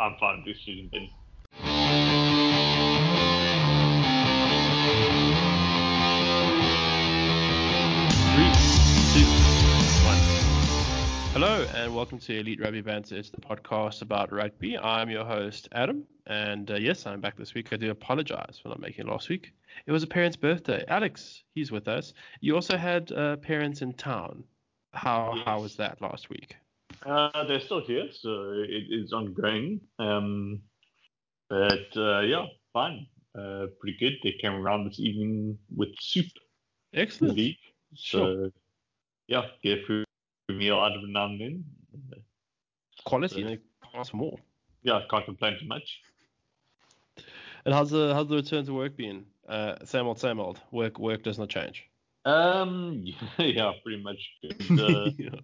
I'm fine with this season. Hello and welcome to Elite Rugby Banter. It's the podcast about rugby. I'm your host Adam, and uh, yes, I'm back this week. I do apologize for not making it last week. It was a parent's birthday. Alex, he's with us. You also had uh, parents in town. How Yes. how was that last week? Uh, they're still here, so it is ongoing. Um, but uh, yeah, fine. Uh, pretty good. They came around this evening with soup Excellent. league. Sure. So yeah, get a food meal out of now and then. Quality. They ask more. yeah, can't complain too much. And how's the how's the return to work been? Uh, same old, same old. Work work does not change. Um, yeah, pretty much. Good. Uh, Yeah.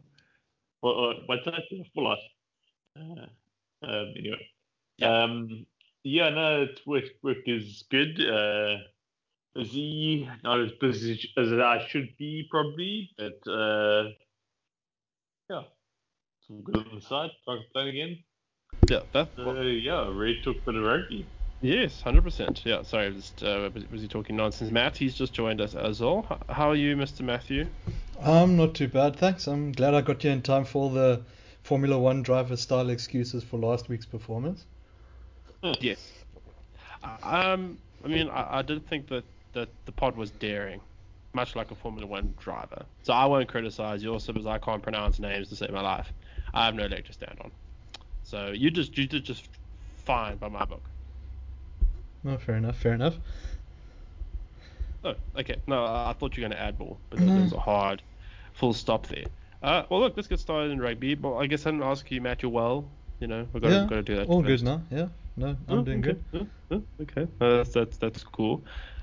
What, what, what's that? Full us. Uh, um, anyway. Yeah. Um, yeah, no, it's work, work is good. Uh, busy, not as busy as I should be probably, but uh, yeah, some good on the side. Can't complain again. Yeah. That, Uh, yeah, ready to a bit of rugby. Yes, hundred percent. Yeah, sorry, just uh, he talking nonsense? Matt, he's just joined us as well. How are you, Mr. Matthew? Um, not too bad, thanks. I'm glad I got you in time for the Formula One driver style excuses for last week's performance. Yes. Um, I mean, I, I did think that that the pod was daring, much like a Formula One driver. So I won't criticize you also because I can't pronounce names to save my life. I have no leg to stand on. So you just you did just fine by my book. No, fair enough, fair enough. Oh, okay. No, I I thought you were going to add more, but there was a hard full stop there. Uh, well, look, let's get started in rugby. Well, I guess I'm ask you, Matt, you're well. You know, we've got, yeah, to, got to do that. all first. good now. Yeah, no, I'm Oh, doing okay. good. Oh, oh, okay, Uh, that's, that's that's cool.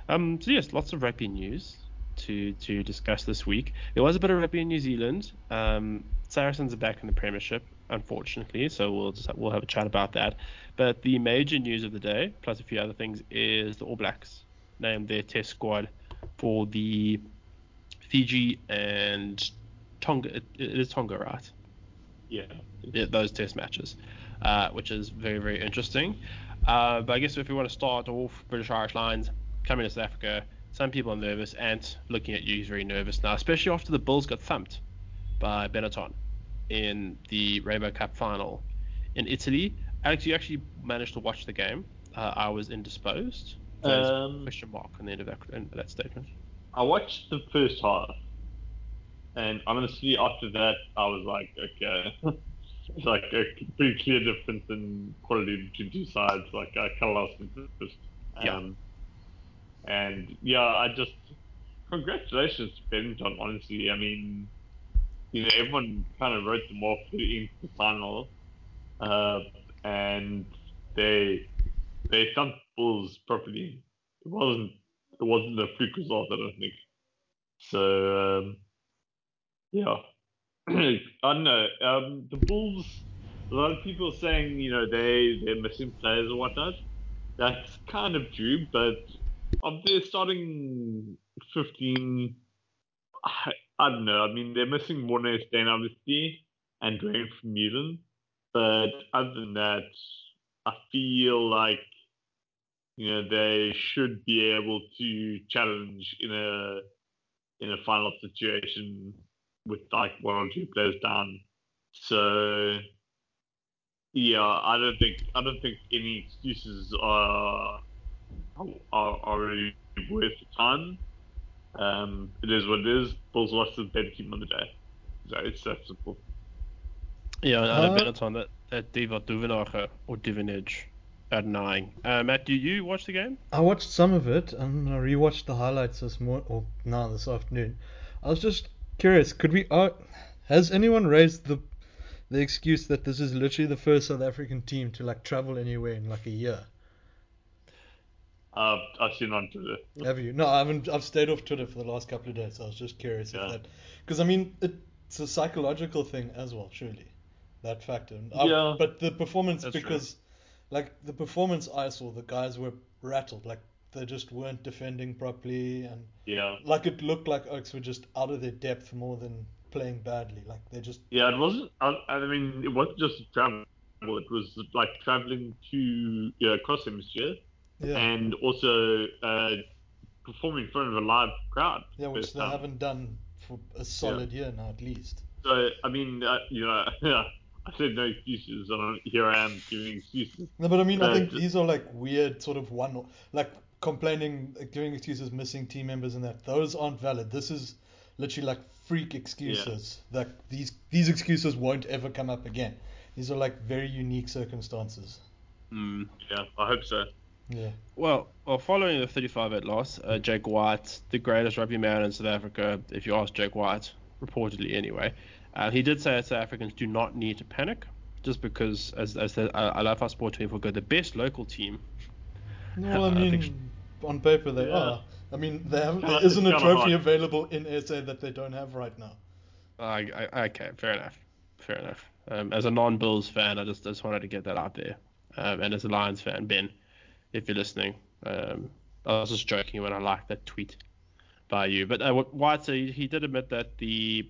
Um, so yes, lots of rugby news to to discuss this week. There was a bit of rugby in New Zealand. Um, Saracens are back in the Premiership, unfortunately, so we'll just we'll have a chat about that. But the major news of the day, plus a few other things, is the All Blacks named their Test squad for the Fiji and Tonga. It, is Tonga, right? Yeah. yeah, those test matches, uh, which is very, very interesting. Uh, but I guess if we want to start off British Irish Lions coming to South Africa, some people are nervous. Ant, looking at you, is very nervous now, especially after the Bulls got thumped by Benetton in the Rainbow Cup final in Italy. Alex, you actually managed to watch the game. Uh, I was indisposed. Um, question mark on the end of that, end of that statement. I watched the first half, and honestly, after that, I was like, okay, it's like a pretty clear difference in quality between two sides. Like I kind of lost interest. Yeah. Um, and yeah, I just congratulations to Benetton. Honestly, I mean, you know, everyone kind of wrote them off into the final, uh, and they they thumped Bulls properly. It wasn't it wasn't a fluke result. I don't think. So um, yeah, I don't know. Um, the Bulls. A lot of people saying you know they they're missing players or whatnot. That's kind of true, but of their starting fifteen, I, I don't know. I mean, they're missing Morne Steyn obviously and Dwayne from Newland, but other than that, I feel like you know they should be able to challenge in a in a final situation with like one or two players down. So yeah, I don't think I don't think any excuses are are, are really worth the time. Um, it is what it is. Bulls lost to the better team on the day. So it's that simple. Yeah, and I know Uh, Benetton that, that Diva Duvenacher or Divinage at nine. Uh, Matt, do you watch the game? I watched some of it and I rewatched the highlights this morning, or now this afternoon. I was just curious, could we? Uh, has anyone raised the the excuse that this is literally the first South African team to like travel anywhere in like a year? Uh, I've seen on Twitter. Have you? No, I haven't. I've stayed off Twitter for the last couple of days. So I was just curious Yeah. if that, because I mean, it's a psychological thing as well, surely, that factor. I- Yeah. But the performance, That's true. Like the performance I saw, the guys were rattled. Like they just weren't defending properly, and Yeah, like it looked like Oaks were just out of their depth more than playing badly. Like they just. yeah. It wasn't. I, I mean, it wasn't just traveling. It was like traveling to yeah, know, across hemisphere Yeah. and also uh, performing in front of a live crowd. yeah, which they time. haven't done for a solid year now, at least. So I mean, uh, you know, I said no excuses. and here I am giving excuses. No, but I mean, I think d- these are like weird, sort of one, like complaining, uh, giving excuses, missing team members, and that. Those aren't valid. This is literally like freak excuses. That these these excuses won't ever come up again. These are like very unique circumstances. Mm. Yeah, I hope so. Yeah. Well, well, following the 35-8 loss, uh, Jake White, the greatest rugby man in South Africa, if you ask Jake White, reportedly anyway, uh, he did say that South Africans do not need to panic, just because, as, as the, uh, I love how Sport 24 go, the best local team. Well, I I mean, on paper they Yeah. are. I mean, they have, Kinda- there isn't a trophy hard. available in SA that they don't have right now. I, I, okay, fair enough, fair enough. Um, as a non-Bulls fan, I just, just wanted to get that out there. Um, and as a Lions fan, Ben, if you're listening, um, I was just joking when I liked that tweet by you. But uh, White said he, he did admit that the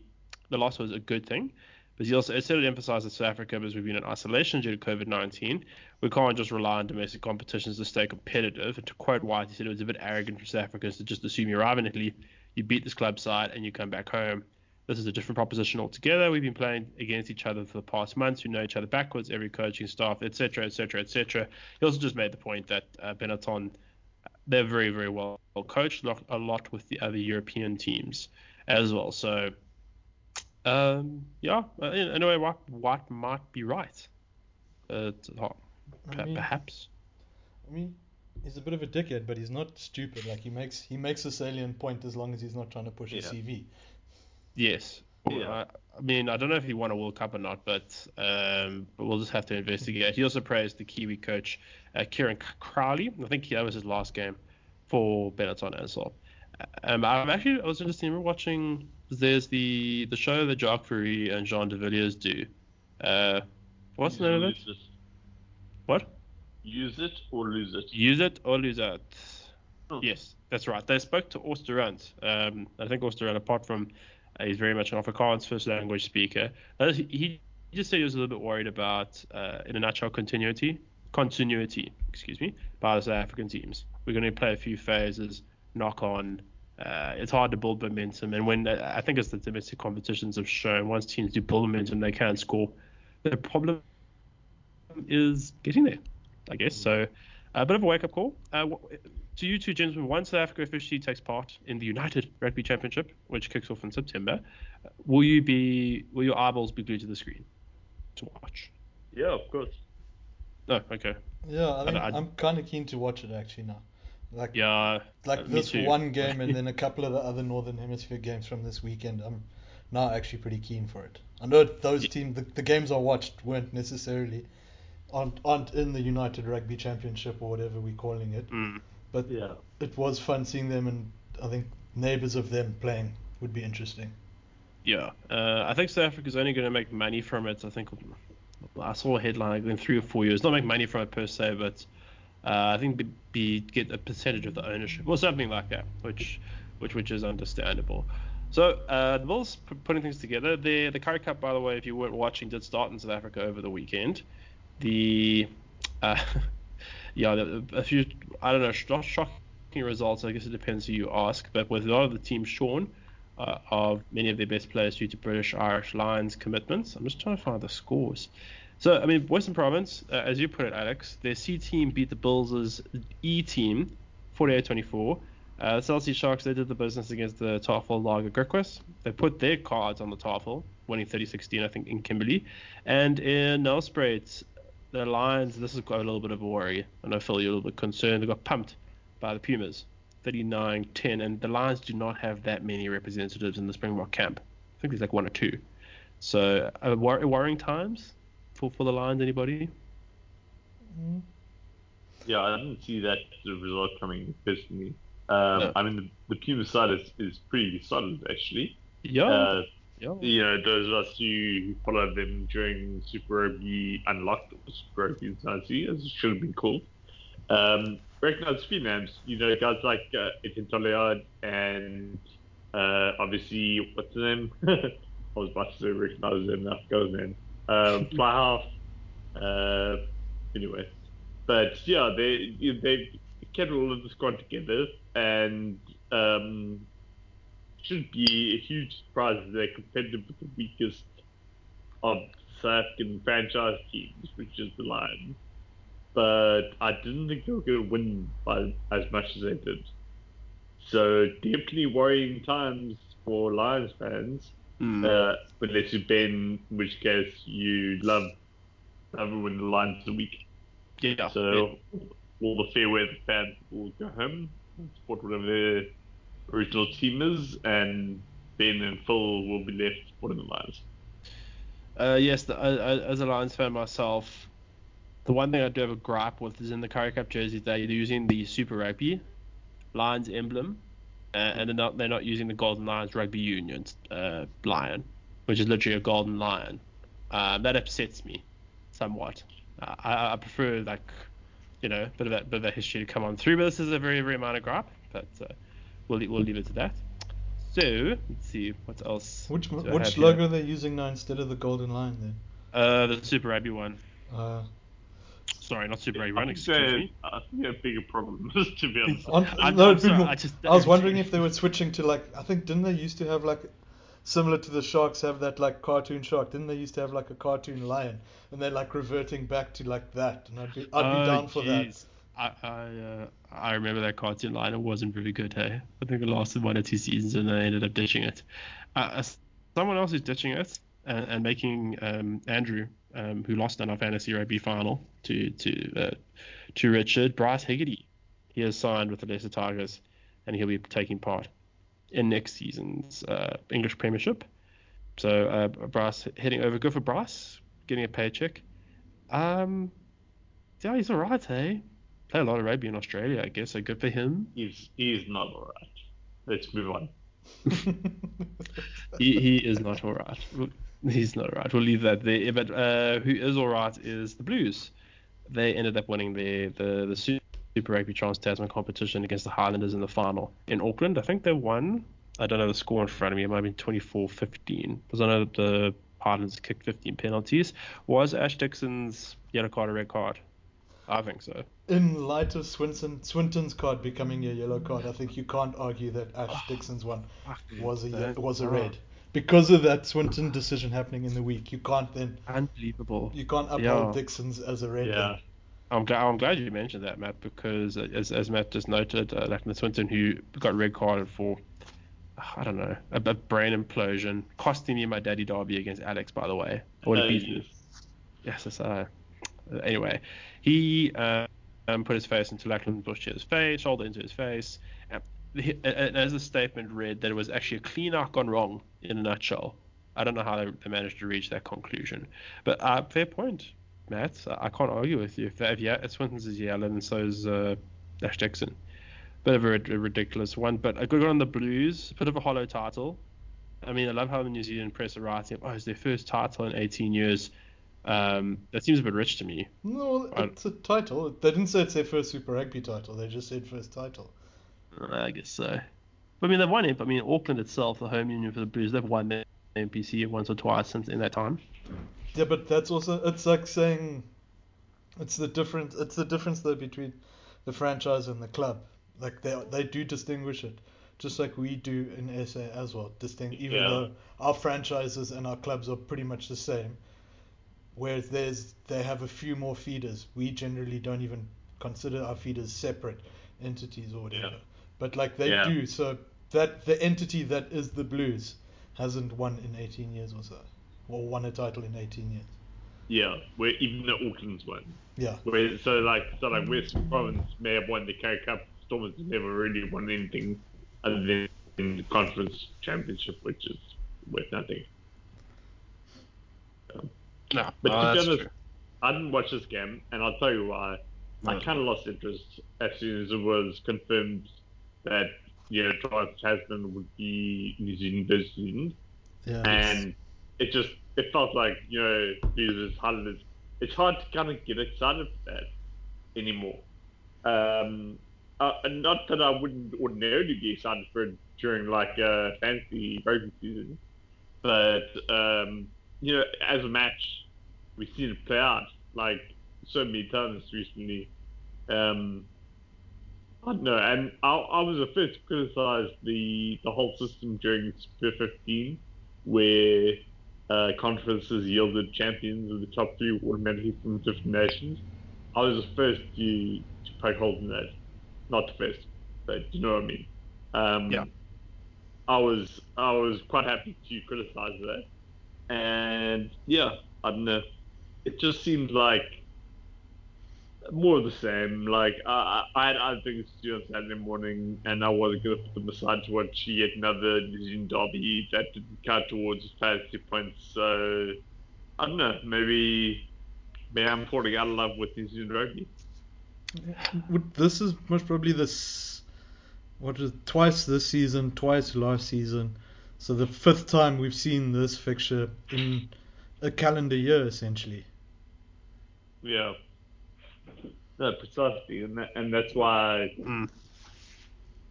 the loss was a good thing, but he also instead of emphasized that South Africa, because we've been in isolation due to COVID-19, we can't just rely on domestic competitions to stay competitive. And to quote White, he said it was a bit arrogant for South Africans to just assume you arrive in Italy, you beat this club side, and you come back home. This is a different proposition altogether. We've been playing against each other for the past months. We know each other backwards, every coaching staff, etc., etc., etc. He also just made the point that uh, Benetton, they're very, very well coached, a lot with the other European teams as well. So, um, yeah, uh, in, in a way, White, White might be right. Uh, t- I mean- perhaps. I mean, he's a bit of a dickhead, but he's not stupid. Like he makes he makes a salient point as long as he's not trying to push a Yeah. CV. Yes. Yeah. I, I mean, I don't know if he won a World Cup or not, but um, but we'll just have to investigate. He also praised the Kiwi coach, uh, Kieran C- Crowley. I think that was his last game for Benetton as well. Um, I'm actually I was interested in watching. There's the the show that Jaque Fourie and Jean de Villiers do. Uh, what's the name of it? It. What? Use it or lose it. Use it or lose it. Oh. Yes, that's right. They spoke to Oosterrand. Um, I think Oosterrand, apart from uh, he's very much an Afrikaans first language speaker, uh, he, he just said he was a little bit worried about, uh, in a nutshell, continuity, continuity, excuse me, by the South African teams. We're going to play a few phases, knock on. Uh, it's hard to build momentum, and when uh, I think as the domestic competitions have shown, once teams do build momentum, they can score. The problem is getting there, I guess. So a bit of a wake up call. Uh, to you two gentlemen, once South Africa officially takes part in the United Rugby Championship, which kicks off in September, uh, will you be will your eyeballs be glued to the screen to watch? Yeah, of course. Oh, okay. Yeah, I think I- I, am kind of keen to watch it actually now. Like Yeah. like uh, this too. one game and then a couple of the other Northern Hemisphere games from this weekend. I'm now actually pretty keen for it. I know those Ye- teams, the, the games I watched weren't necessarily aren't aren't in the United Rugby Championship or whatever we're calling it, Mm. but Yeah. it was fun seeing them and I think neighbours of them playing would be interesting. Yeah, uh, I think South Africa's only going to make money from it. I think I saw a headline like in three or four years. Not make money from it per se, but uh, I think be, be get a percentage of the ownership or something like that, which which which is understandable. So uh, the Bulls p- putting things together. The the Currie Cup, by the way, if you weren't watching, did start in South Africa over the weekend. The uh, yeah, a few I don't know, sh- shocking results. I guess it depends who you ask, but with a lot of the teams shown uh, of many of their best players due to British Irish Lions commitments. I'm just trying to find the scores. So, I mean, Western Province, uh, as you put it, Alex, their C team beat the Bulls' E team 48 24. Uh, Sea Sharks, they did the business against the Tafel Lager Griquas. They put their cards on the Tafel, winning 30 16, I think, in Kimberley. And in Nelspruit, the Lions, this is quite a little bit of a worry. I know, Phil, you're a little bit concerned. They got pumped by the Pumas. 39 10, and the Lions do not have that many representatives in the Springbok camp. I think there's like one or two. So, uh, wor- worrying times for, for the Lions, anybody? Yeah, I didn't see that sort of result coming personally. Um, No. I mean, the, the Puma side is, is pretty solid actually. Yeah. Uh, yeah. you know, those of us who followed them during Super Rugby Unlocked, or Super Rugby International, as it should have been called, um, recognize a few names. You know, guys like uh, Etienne Toleard and uh, obviously, what's the name? I was about to say recognize him, I forgot his name. Um, Fly Half, Uh, anyway, but yeah, they they kept all of the squad together, and um, should be a huge surprise if they're competitive with the weakest of South African franchise teams, which is the Lions. But I didn't think they were going to win by as much as they did. So definitely worrying times for Lions fans. Mm. Uh, unless you've been, in which case you love when the Lions are weak. yeah. So all the fair weather fans will go home and support whatever their original team is, and Ben and Phil will be left supporting the Lions. Uh, yes, the, uh, as a Lions fan myself, the one thing I do have a gripe with is in the Currie Cup jerseys they're using the Super Rugby Lions emblem, uh, and they're not they're not using the Golden Lions Rugby Union uh, lion, which is literally a golden lion. Um, that upsets me somewhat. Uh, I, I prefer like you know a bit of that bit of that history to come on through, but this is a very very minor gripe. But uh, we'll we'll leave it to that. So let's see what else. Which do I have which here. logo are they using now instead of the golden lion then? Uh, the Super Rugby one. Uh, Sorry, not Super Rugby I one. think Excuse they're, me. I think they're bigger problem, to be honest. on, I'm- no, I'm sorry, people- I just- I was wondering if they were switching to like I think didn't they used to have like similar to the sharks have that like cartoon shark didn't they used to have like a cartoon lion and they're like reverting back to like that and I'd be I'd be Oh, down for that. I I, uh, I remember that cartoon line. It wasn't very good. Hey, I think it lasted one or two seasons and they ended up ditching it. Uh, someone else is ditching it and, and making um, Andrew, um, who lost in our fantasy rugby final to to uh, to Richard Bryce Hegarty. He has signed with the Leicester Tigers, and he'll be taking part in next season's uh, English Premiership. So uh, Bryce heading over. Good for Bryce, getting a paycheck. Um, yeah, he's alright, hey. Play a lot of rugby in Australia, I guess. So good for him. He's he's not alright. Let's move on. He, he is not alright. He's not alright. We'll leave that there. But uh, who is alright is the Blues. They ended up winning the the the Super Rugby Trans Tasman competition against the Highlanders in the final in Auckland. I think they won. I don't know the score in front of me. It might have been 24-15 because I know that the Highlanders kicked 15 penalties. Was Ash Dixon's yellow card a red card? I think so. In light of Swinton Swinton's card becoming a yellow card, I think you can't argue that Ash Dixon's one was a was a oh, red. Because of that Swinton decision happening in the week, you can't then Unbelievable. you can't uphold Yeah. Dixon's as a red. Yeah. I'm glad. I'm glad you mentioned that, Matt, because as, as Matt just noted, uh, Lachlan Swinton, who got red carded for, I don't know, a, a brain implosion, costing me my daddy derby against Alex, by the way. I would have Uh, beaten. Yes, yes. Uh, anyway, he uh, um, put his face into Lachlan Bush's face, shoulder into his face, and as the statement read, that it was actually a clean out gone wrong in a nutshell. I don't know how they, they managed to reach that conclusion, but uh, fair point, Matt. I, can't argue with you. If, if yeah, Swinton's is yellow, and so is uh, Ash Dixon. Bit of a, a ridiculous one, but a good one on the Blues. Bit of a hollow title. I mean, I love how the New Zealand press are writing, oh, it's their first title in 18 years. Um, that seems a bit rich to me. No, it's a title. They didn't say it's their first Super Rugby title. They just said first title. I guess so. But I mean, they've won it. I mean, Auckland itself, the home union for the Blues, they've won the NPC once or twice since in that time. Yeah, but that's also it's like saying it's the difference. It's the difference though between the franchise and the club. Like they they do distinguish it, just like we do in SA as well. Distinct, even Yeah. though our franchises and our clubs are pretty much the same. Whereas there's they have a few more feeders. We generally don't even consider our feeders separate entities or whatever. Yeah. But like they Yeah. do, so that the entity that is the Blues hasn't won in 18 years or so, or won a title in 18 years. Yeah, where even the Auckland's won. Yeah. Where so like so like West Province may have won the Currie Cup, Stormers never really won anything other than the conference championship, which is worth nothing. Um, no, But oh, to be honest, true. I didn't watch this game, and I'll tell you why. I hmm. kind of lost interest as soon as it was confirmed that you know Trans Tasman would be New Zealand versus New Zealand, Yeah. and it just it felt like you know New Highlanders. It's hard to kind of get excited for that anymore. Um, uh, and not that I wouldn't ordinarily be excited for it during like uh, fantasy rugby season, but um, you know, as a match, we've seen it play out, like so many times recently. Um, I don't know, and I, I was the first to criticize the the whole system during Super 15, where uh, conferences yielded champions of the top three automatically from different nations. I was the first to, to poke holes in that. Not the first, but you know what I mean. Um, Yeah. I was I was quite happy to criticize that, and yeah, I don't know. It just seemed like more of the same. Like I, I I had other things to do on Saturday morning, and I wasn't going to put them aside to watch yet another Zealand derby that didn't count towards his fantasy points. So I don't know. Maybe maybe I'm falling out of love with New Zealand rugby. This is most probably this. What is twice this season, twice last season. So the fifth time we've seen this fixture in a calendar year, essentially. Yeah. No, precisely, and that, and that's why. Mm.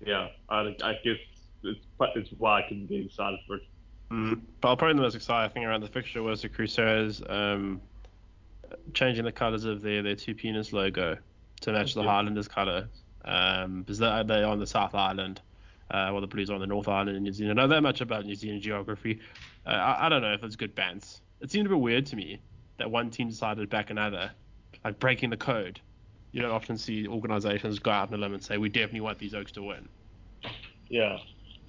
Yeah, I, I guess it's it's why I can get excited for it. Mm. But probably the most exciting thing around the fixture was the Crusaders um, changing the colours of their, their two penis logo to match the Yeah. Highlanders colour. Um, because they're, they're on the South Island, uh, while the Blues are on the North Island in New Zealand. I don't know that much about New Zealand geography. Uh, I, I don't know if it's good bands. It seemed a bit weird to me that one team decided to back another, like breaking the code. You don't often see organisations go out on a limb and say, we definitely want these Oaks to win Yeah.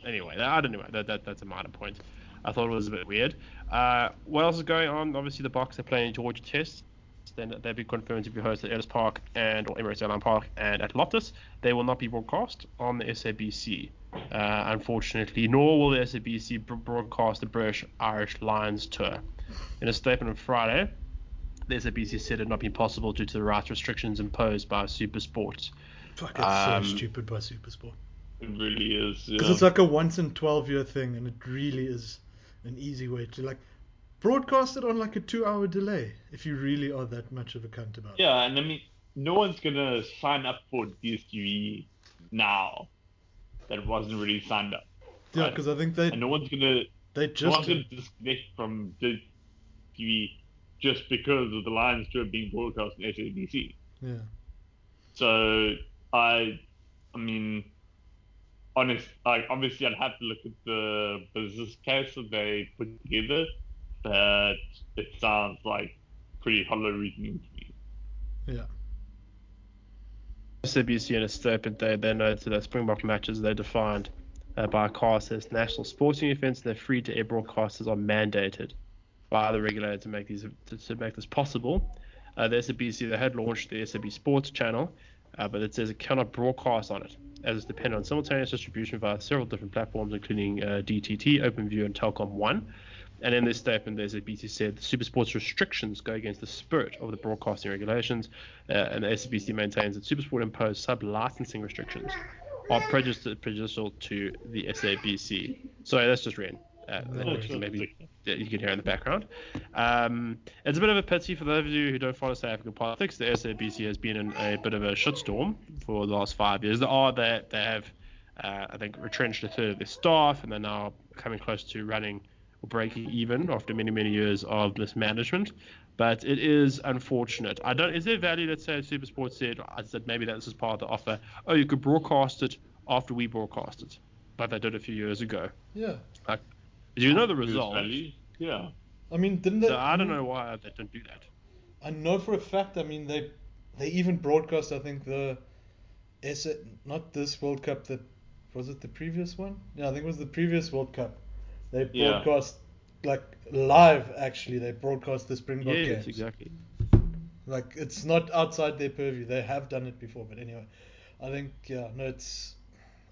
anyway, that, I don't know. That, that that's a minor point. I thought it was a bit weird. Uh, what else is going on? Obviously, the Boks are playing Georgia Test. Then they'll be confirmed to be hosted at Ellis Park and or Emirates Airline Park and at Loftus. They will not be broadcast on the SABC, uh, unfortunately. Nor will the SABC broadcast the British Irish Lions tour. In a statement on Friday, the SABC said it had not been possible due to the rights restrictions imposed by Super Sports. Fuck, it's Um, so stupid by Supersport. It really is. Because Yeah. it's like a once in 12 year thing, and it really is an easy way to like broadcast it on like a two hour delay if you really are that much of a cunt about it. Yeah, and I mean, no one's gonna sign up for DSTV now that wasn't really signed up, Yeah, because I think they and no one's gonna they just. no just one's gonna disconnect from DSTV just because of the Lions tour being broadcast on SABC. yeah So I, I mean, honest, like obviously I'd have to look at the business case that they put together, but it sounds like pretty hollow reasoning to me. yeah SABC in a statement they, they noted that Springbok matches they're defined uh, by CAST as national sporting events and their free to air broadcasters are mandated by the regulator to make these to, make this possible. Uh, the SABC they had launched the SAB Sports channel, uh, but it says it cannot broadcast on it as it's dependent on simultaneous distribution via several different platforms, including uh, DTT, OpenView, and Telkom One. And in this statement, the SABC said the Supersport's restrictions go against the spirit of the broadcasting regulations, uh, and the SABC maintains that Supersport imposed sub-licensing restrictions are prejudicial, to the SABC. Sorry, that's just Ren. Uh, No maybe that you can hear in the background. Um, it's a bit of a pity for those of you who don't follow South African politics. The SABC has been in a bit of a shitstorm for the last five years. There are that they have, uh, I think, retrenched a third of their staff, and they're now coming close to running or breaking even after many many years of mismanagement. But it is unfortunate. I don't. Is there value? Let's say SuperSport said, I said maybe that this is part of the offer. Oh, you could broadcast it after we broadcast it, like they did a few years ago. yeah Like, you know the result? value? Yeah. I mean didn't they So I don't know why they don't do that. I know for a fact. I mean, they they even broadcast. I think the is it not this World Cup that was it the previous one? Yeah, I think it was the previous World Cup. They Yeah. broadcast like live. Actually, they broadcast the Springbok yes, games. exactly. Like it's not outside their purview. They have done it before, but anyway, I think yeah, no, it's.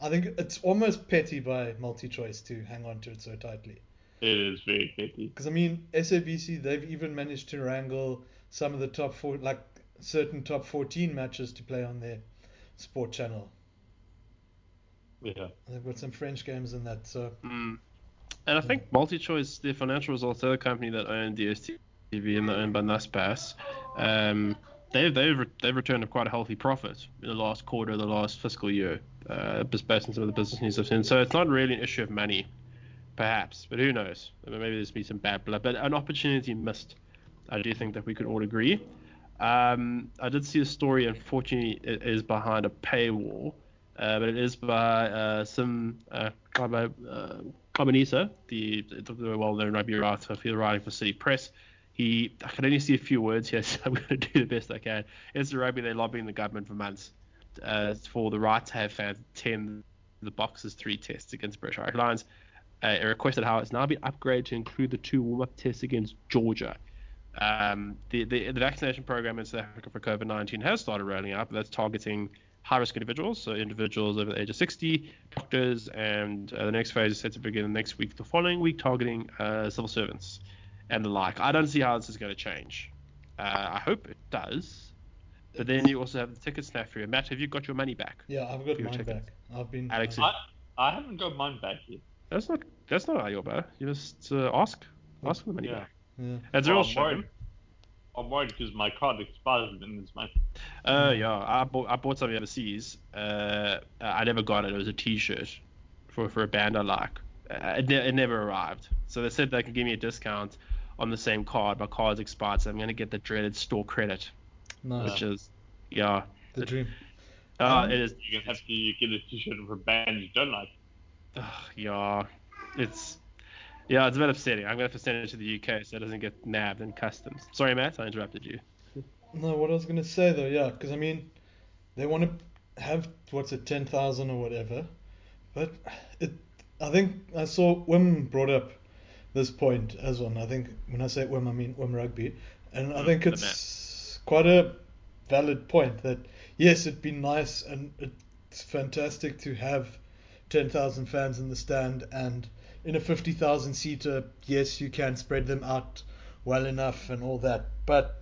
I think it's almost petty by MultiChoice to hang on to it so tightly. It is very petty. Because I mean, SABC they've even managed to wrangle some of the top four, like certain top 14 matches to play on their sport channel. Yeah. They've got some French games in that, so Mm. And I think MultiChoice, their financial results, they're the company that own DSTV and they're owned by Naspers. Um, they've they've re- they've returned a quite a healthy profit in the last quarter of the last fiscal year, uh, just based on some of the business news I've seen. So it's not really an issue of money, perhaps, but who knows? I mean, maybe there's been some bad blood, but an opportunity missed. I do think that we could all agree. Um, I did see a story. Unfortunately, it is behind a paywall, uh, but it is by uh, some uh, uh, the, the well-known rugby writer, for writing for City Press. He, I can only see a few words here, so I'm going to do the best I can. It's the rugby they're lobbying the government for months uh, for the right to have fans attend the Boxers three tests against British Lions. Uh, it requested how it's now been upgraded to include the two warm-up tests against Georgia. Um, the, the, the vaccination program in South Africa for COVID-19 has started rolling out, but that's targeting high-risk individuals, so individuals over the age of 60, doctors, and uh, the next phase is set to begin next week, the following week, targeting uh, civil servants and the like. I don't see how this is going to change. Uh, I hope it does. But then you also have the ticket snafu. Matt, have you got your money back? Yeah, I've got mine tickets. back. I've been. Alex, I've- I, I haven't got mine back yet. That's not that's not your bad. You just uh, ask ask for the money Yeah. back. yeah. That's a Well, real I'm shame. worried. I'm worried because my card expired in this month. Uh, yeah, I bought I bought something overseas. Uh, I never got it. It was a T-shirt for for a band I like. Uh, it, ne- it never arrived. So they said they could give me a discount on the same card. My card's expired, so I'm gonna get the dreaded store credit, Nice. which is yeah. the dream. Uh, Um, it is. You're gonna have to get a T-shirt of a band you don't like. ugh, yeah, it's yeah, it's a bit upsetting. I'm gonna have to send it to the UK so it doesn't get nabbed in customs. Sorry, Matt, I interrupted you. No, what I was gonna say though, yeah, because I mean, they want to have what's it, ten thousand or whatever, but it. I think I saw Wim brought up this point as well. and I think when I say Wim, I mean Wim Rugby, and I Mm, think it's quite a valid point that yes, it'd be nice and it's fantastic to have ten thousand fans in the stand and in a fifty thousand seater, yes, you can spread them out well enough and all that, but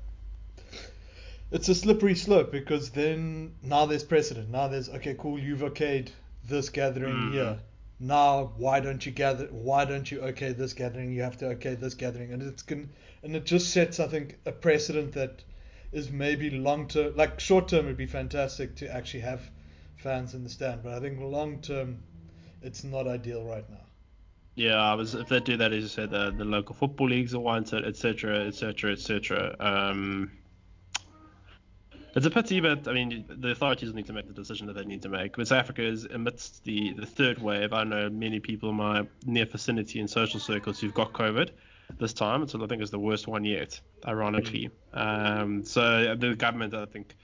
it's a slippery slope because then now there's precedent. Now there's okay, cool. You've okayed this gathering Mhm. here. Now why don't you gather? Why don't you okay this gathering? You have to okay this gathering, and it's going and it just sets I think a precedent that is maybe long term. Like short term, it'd be fantastic to actually have fans in the stand, but I think long term, it's not ideal right now. Yeah, I was if they do that, as you said, the, the local football leagues are wanted, etc., etc., etc. It's a pity, but I mean, the authorities need to make the decision that they need to make. But South Africa is amidst the, the third wave. I know many people in my near vicinity and social circles who've got COVID this time. It's I think it's the worst one yet, ironically. Um, so the government, I think,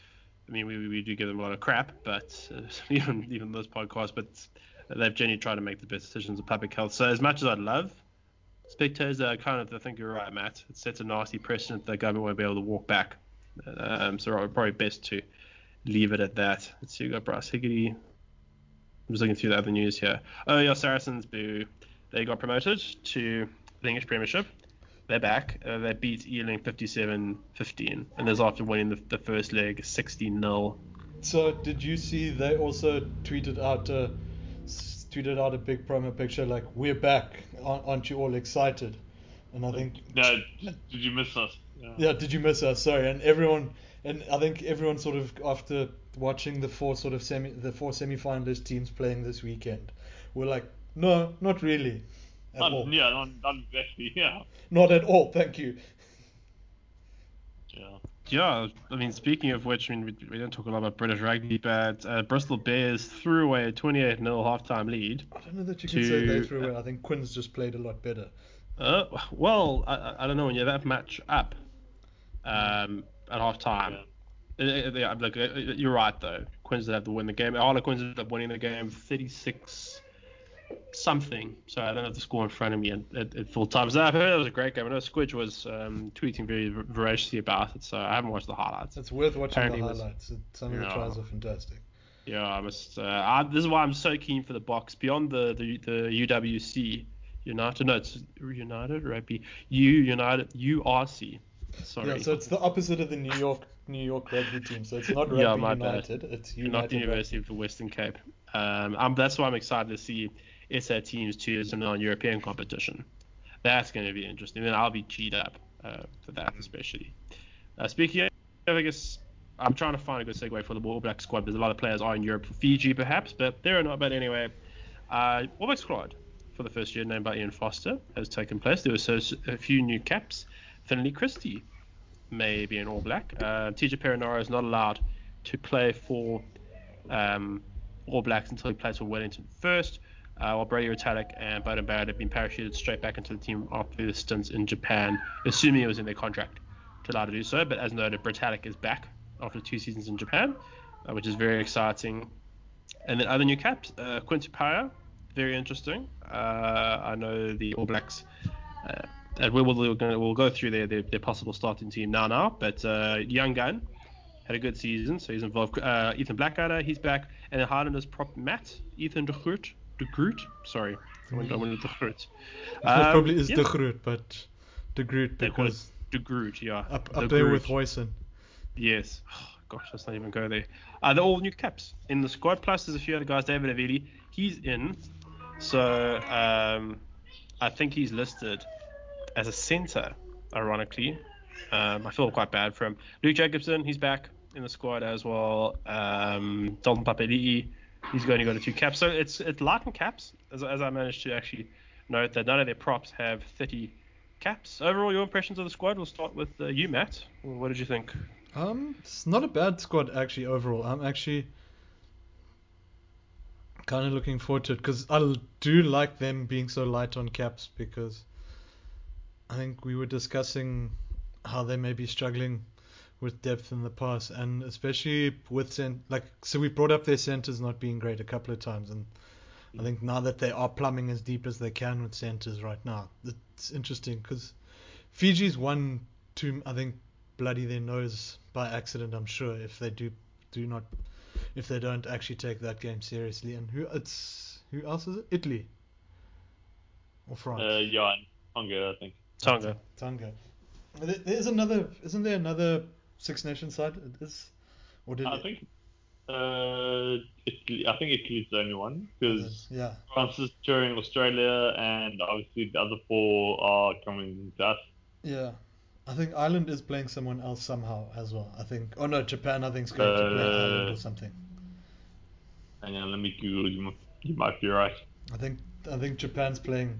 I mean, we, we do give them a lot of crap, but uh, even even those podcasts, but they've genuinely tried to make the best decisions of public health. So as much as I'd love spectators, I kind of I think you're right, Matt. It sets a nasty precedent that the government won't be able to walk back. Um, so probably best to leave it at that. Let's see, we got Bryce Hegarty. I'm just looking through the other news here. Oh yeah, Saracens boo. They got promoted to the English Premiership. They're back. Uh, they beat Ealing 57-15, and that's after winning the, the first leg 60 0 So did you see they also tweeted out a s- tweeted out a big promo picture like we're back, Aren't- aren't you all excited? And I think No, did did you miss us? Yeah. yeah, did you miss us? Sorry, and everyone and I think everyone sort of after watching the four sort of semi the four semi-finalist teams playing this weekend, were like, no, not really, at Not, all, yeah, not, not exactly. Yeah. not at all. Thank you. Yeah. Yeah, I mean, speaking of which, I mean, we, we don't talk a lot about British rugby, but uh, Bristol Bears threw away a 28 0 halftime lead. I don't know that you can say they threw away. I think Quins just played a lot better. Uh, well, I, I- I don't know when you have that match up um, at halftime. Yeah. Uh, uh, yeah, like, uh, you're right, though. Queens did have to win the game. Harlequins ended up winning the game 36 something. So I don't have the score in front of me at, at, at full time. So I heard it was a great game. I know Squidge was um, tweeting very voraciously about it, so I haven't watched the highlights. It's worth watching Apparently the it was- highlights. Some of the tries are fantastic. Yeah, I must. Uh, I, this is why I'm so keen for the box beyond the the, the UWC United. No, it's United Rugby. U United URC. Sorry. Yeah, so it's the opposite of the New York New York rugby team. So it's not Rugby Yeah, my bad. United. It's United. not the Rugby. University of the Western Cape. Um, I'm, that's why I'm excited to see SA teams to some non-European competition. That's going to be interesting. Then I'll be cheated up uh, for that, especially. Uh, speaking of, I guess I'm trying to find a good segue for the All Black squad because a lot of players are in Europe for Fiji, perhaps, but there are not. But anyway, uh, All Black squad for the first year, named by Ian Foster, has taken place. There were a few new caps. Finlay Christie may be an All Black. Uh, TJ Perenara is not allowed to play for um, All Blacks until he plays for Wellington first. Uh, while Brodie Retallick and Beauden Barrett have been parachuted straight back into the team after the stints in Japan, assuming it was in their contract to allow to do so. But as noted, Retallick is back after two seasons in Japan, uh, which is very exciting. And then other new caps, uh, Paea, very interesting. Uh, I know the All Blacks, and we will we'll, we'll go through their, their, their possible starting team now now. But uh, young gun had a good season, so he's involved. Uh, Ethan Blackadder, he's back, and then Highlanders prop Matt Ethan de Groot, de Groot, sorry, I went, I went with de Groot. It probably is yeah. De Groot, but De Groot They call it because de Groot, yeah. up, up there with Groot. Hoyson. Yes. Oh, gosh, let's not even go there. Uh, they're all new caps in the squad. Plus, there's a few other guys. David Havili, he's in. So um, I think he's listed as a centre, ironically. Um, I feel quite bad for him. Luke Jacobson, he's back in the squad as well. Um, Dalton Papali'i, he's going to go to two caps. So it's it's light in caps, as, as I managed to actually note that none of their props have 30 caps. Overall, your impressions of the squad? We'll start with uh, you, Matt. What did you think? Um, it's not a bad squad actually overall. I'm actually kind of looking forward to it because I do like them being so light on caps because I think we were discussing how they may be struggling with depth in the past and especially with cent- like so we brought up their centers not being great a couple of times and I think now that they are plumbing as deep as they can with centers right now it's interesting because Fiji's won two, I think bloody their nose by accident. I'm sure if they do do not if they don't actually take that game seriously. And who it's who else is it? Italy or France? Uh, yeah, and Tonga, I think. Tonga. Tonga. There's another. Isn't there another Six Nations side? It is. Or did I it- think. Uh, Italy, I think Italy's the only one because Yeah. France is touring Australia, and obviously the other four are coming to us. Yeah. I think Ireland is playing someone else somehow as well. I think. Oh no, Japan. I think is going to play Ireland or Uh, something. Hang on, let me Google. You might, you might be right. I think. I think Japan's playing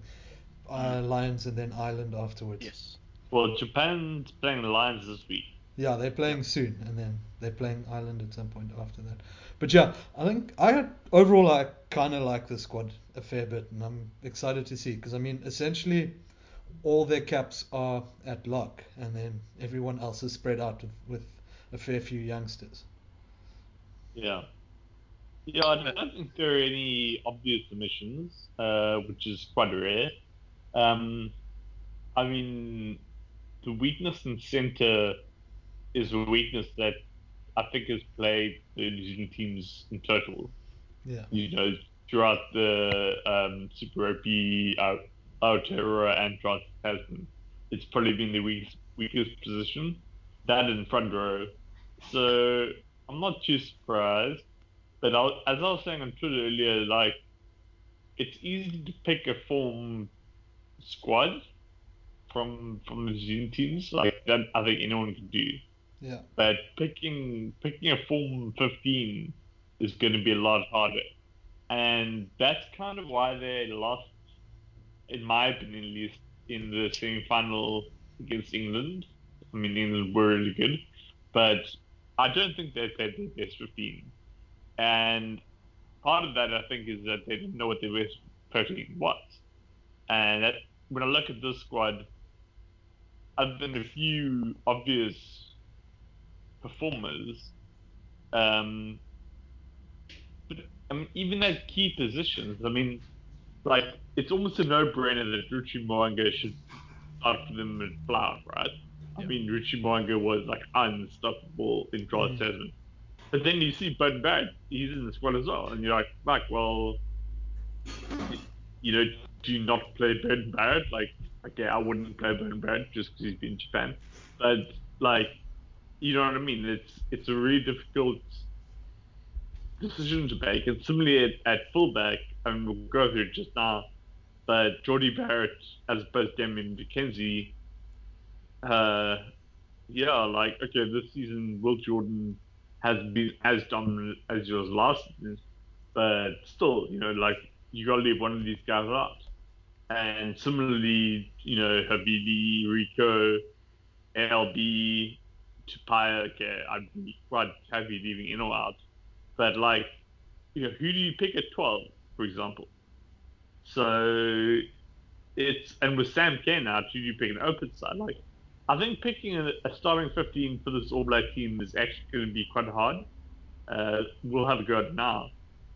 uh, Lions and then Ireland afterwards. Yes. Well, Japan's playing the Lions this week. Yeah, they're playing soon, and then they're playing Ireland at some point after that. But yeah, I think I had overall I kind of like the squad a fair bit, and I'm excited to see because I mean essentially all their caps are at lock, and then everyone else is spread out with, with a fair few youngsters. Yeah. Yeah, I don't think there are any obvious omissions, uh, which is quite rare. Um, I mean, the weakness in centre is a weakness that I think has plagued the New Zealand teams in total. Yeah. You know, throughout the um, Super Rugby, uh, Aotearoa and Trans Tasman, it's probably been the weakest, weakest position. That in front row. So I'm not too surprised. But I, as I was saying on Twitter earlier, like it's easy to pick a form squad from from the New Zealand teams. Like that, I think anyone can do. Yeah. But picking picking a form 15 is going to be a lot harder, and that's kind of why they lost, in my opinion, at least in the semi-final against England. I mean, England were really good, but I don't think they played their best 15. And part of that, I think, is that they didn't know what their best 13 was. And that, when I look at this squad, other than a few obvious performers, um, but I mean, even at key positions, I mean, like it's almost a no-brainer that Richie Mo'unga should start for them at Flower, right? I mean, Richie Mo'unga was like unstoppable in Charles Mm. Tasman. But then you see Bud Bad, he's in the squad as well, and you're like, like, well, you know, do you not play Bud Bad? Like, okay, I wouldn't play Bud Bad just because he's been in Japan, but like, you know what I mean? It's it's a really difficult decision to make. And similarly at, at fullback, I mean, we'll go through it just now, but Jordie Barrett as opposed to Damian McKenzie, uh, yeah, like, okay, this season Will Jordan has been as dominant as was last season, but still, you know, like, you got to leave one of these guys out. And similarly, you know, Havili, Rieko, LB, Tupaea, okay, I'd be quite happy leaving in or out. But like, you know, who do you pick at 12, for example? So it's and with Sam Kerr now, who do you pick an open side? Like, I think picking a, a starting 15 for this All Black team is actually going to be quite hard. Uh, we'll have a go at now,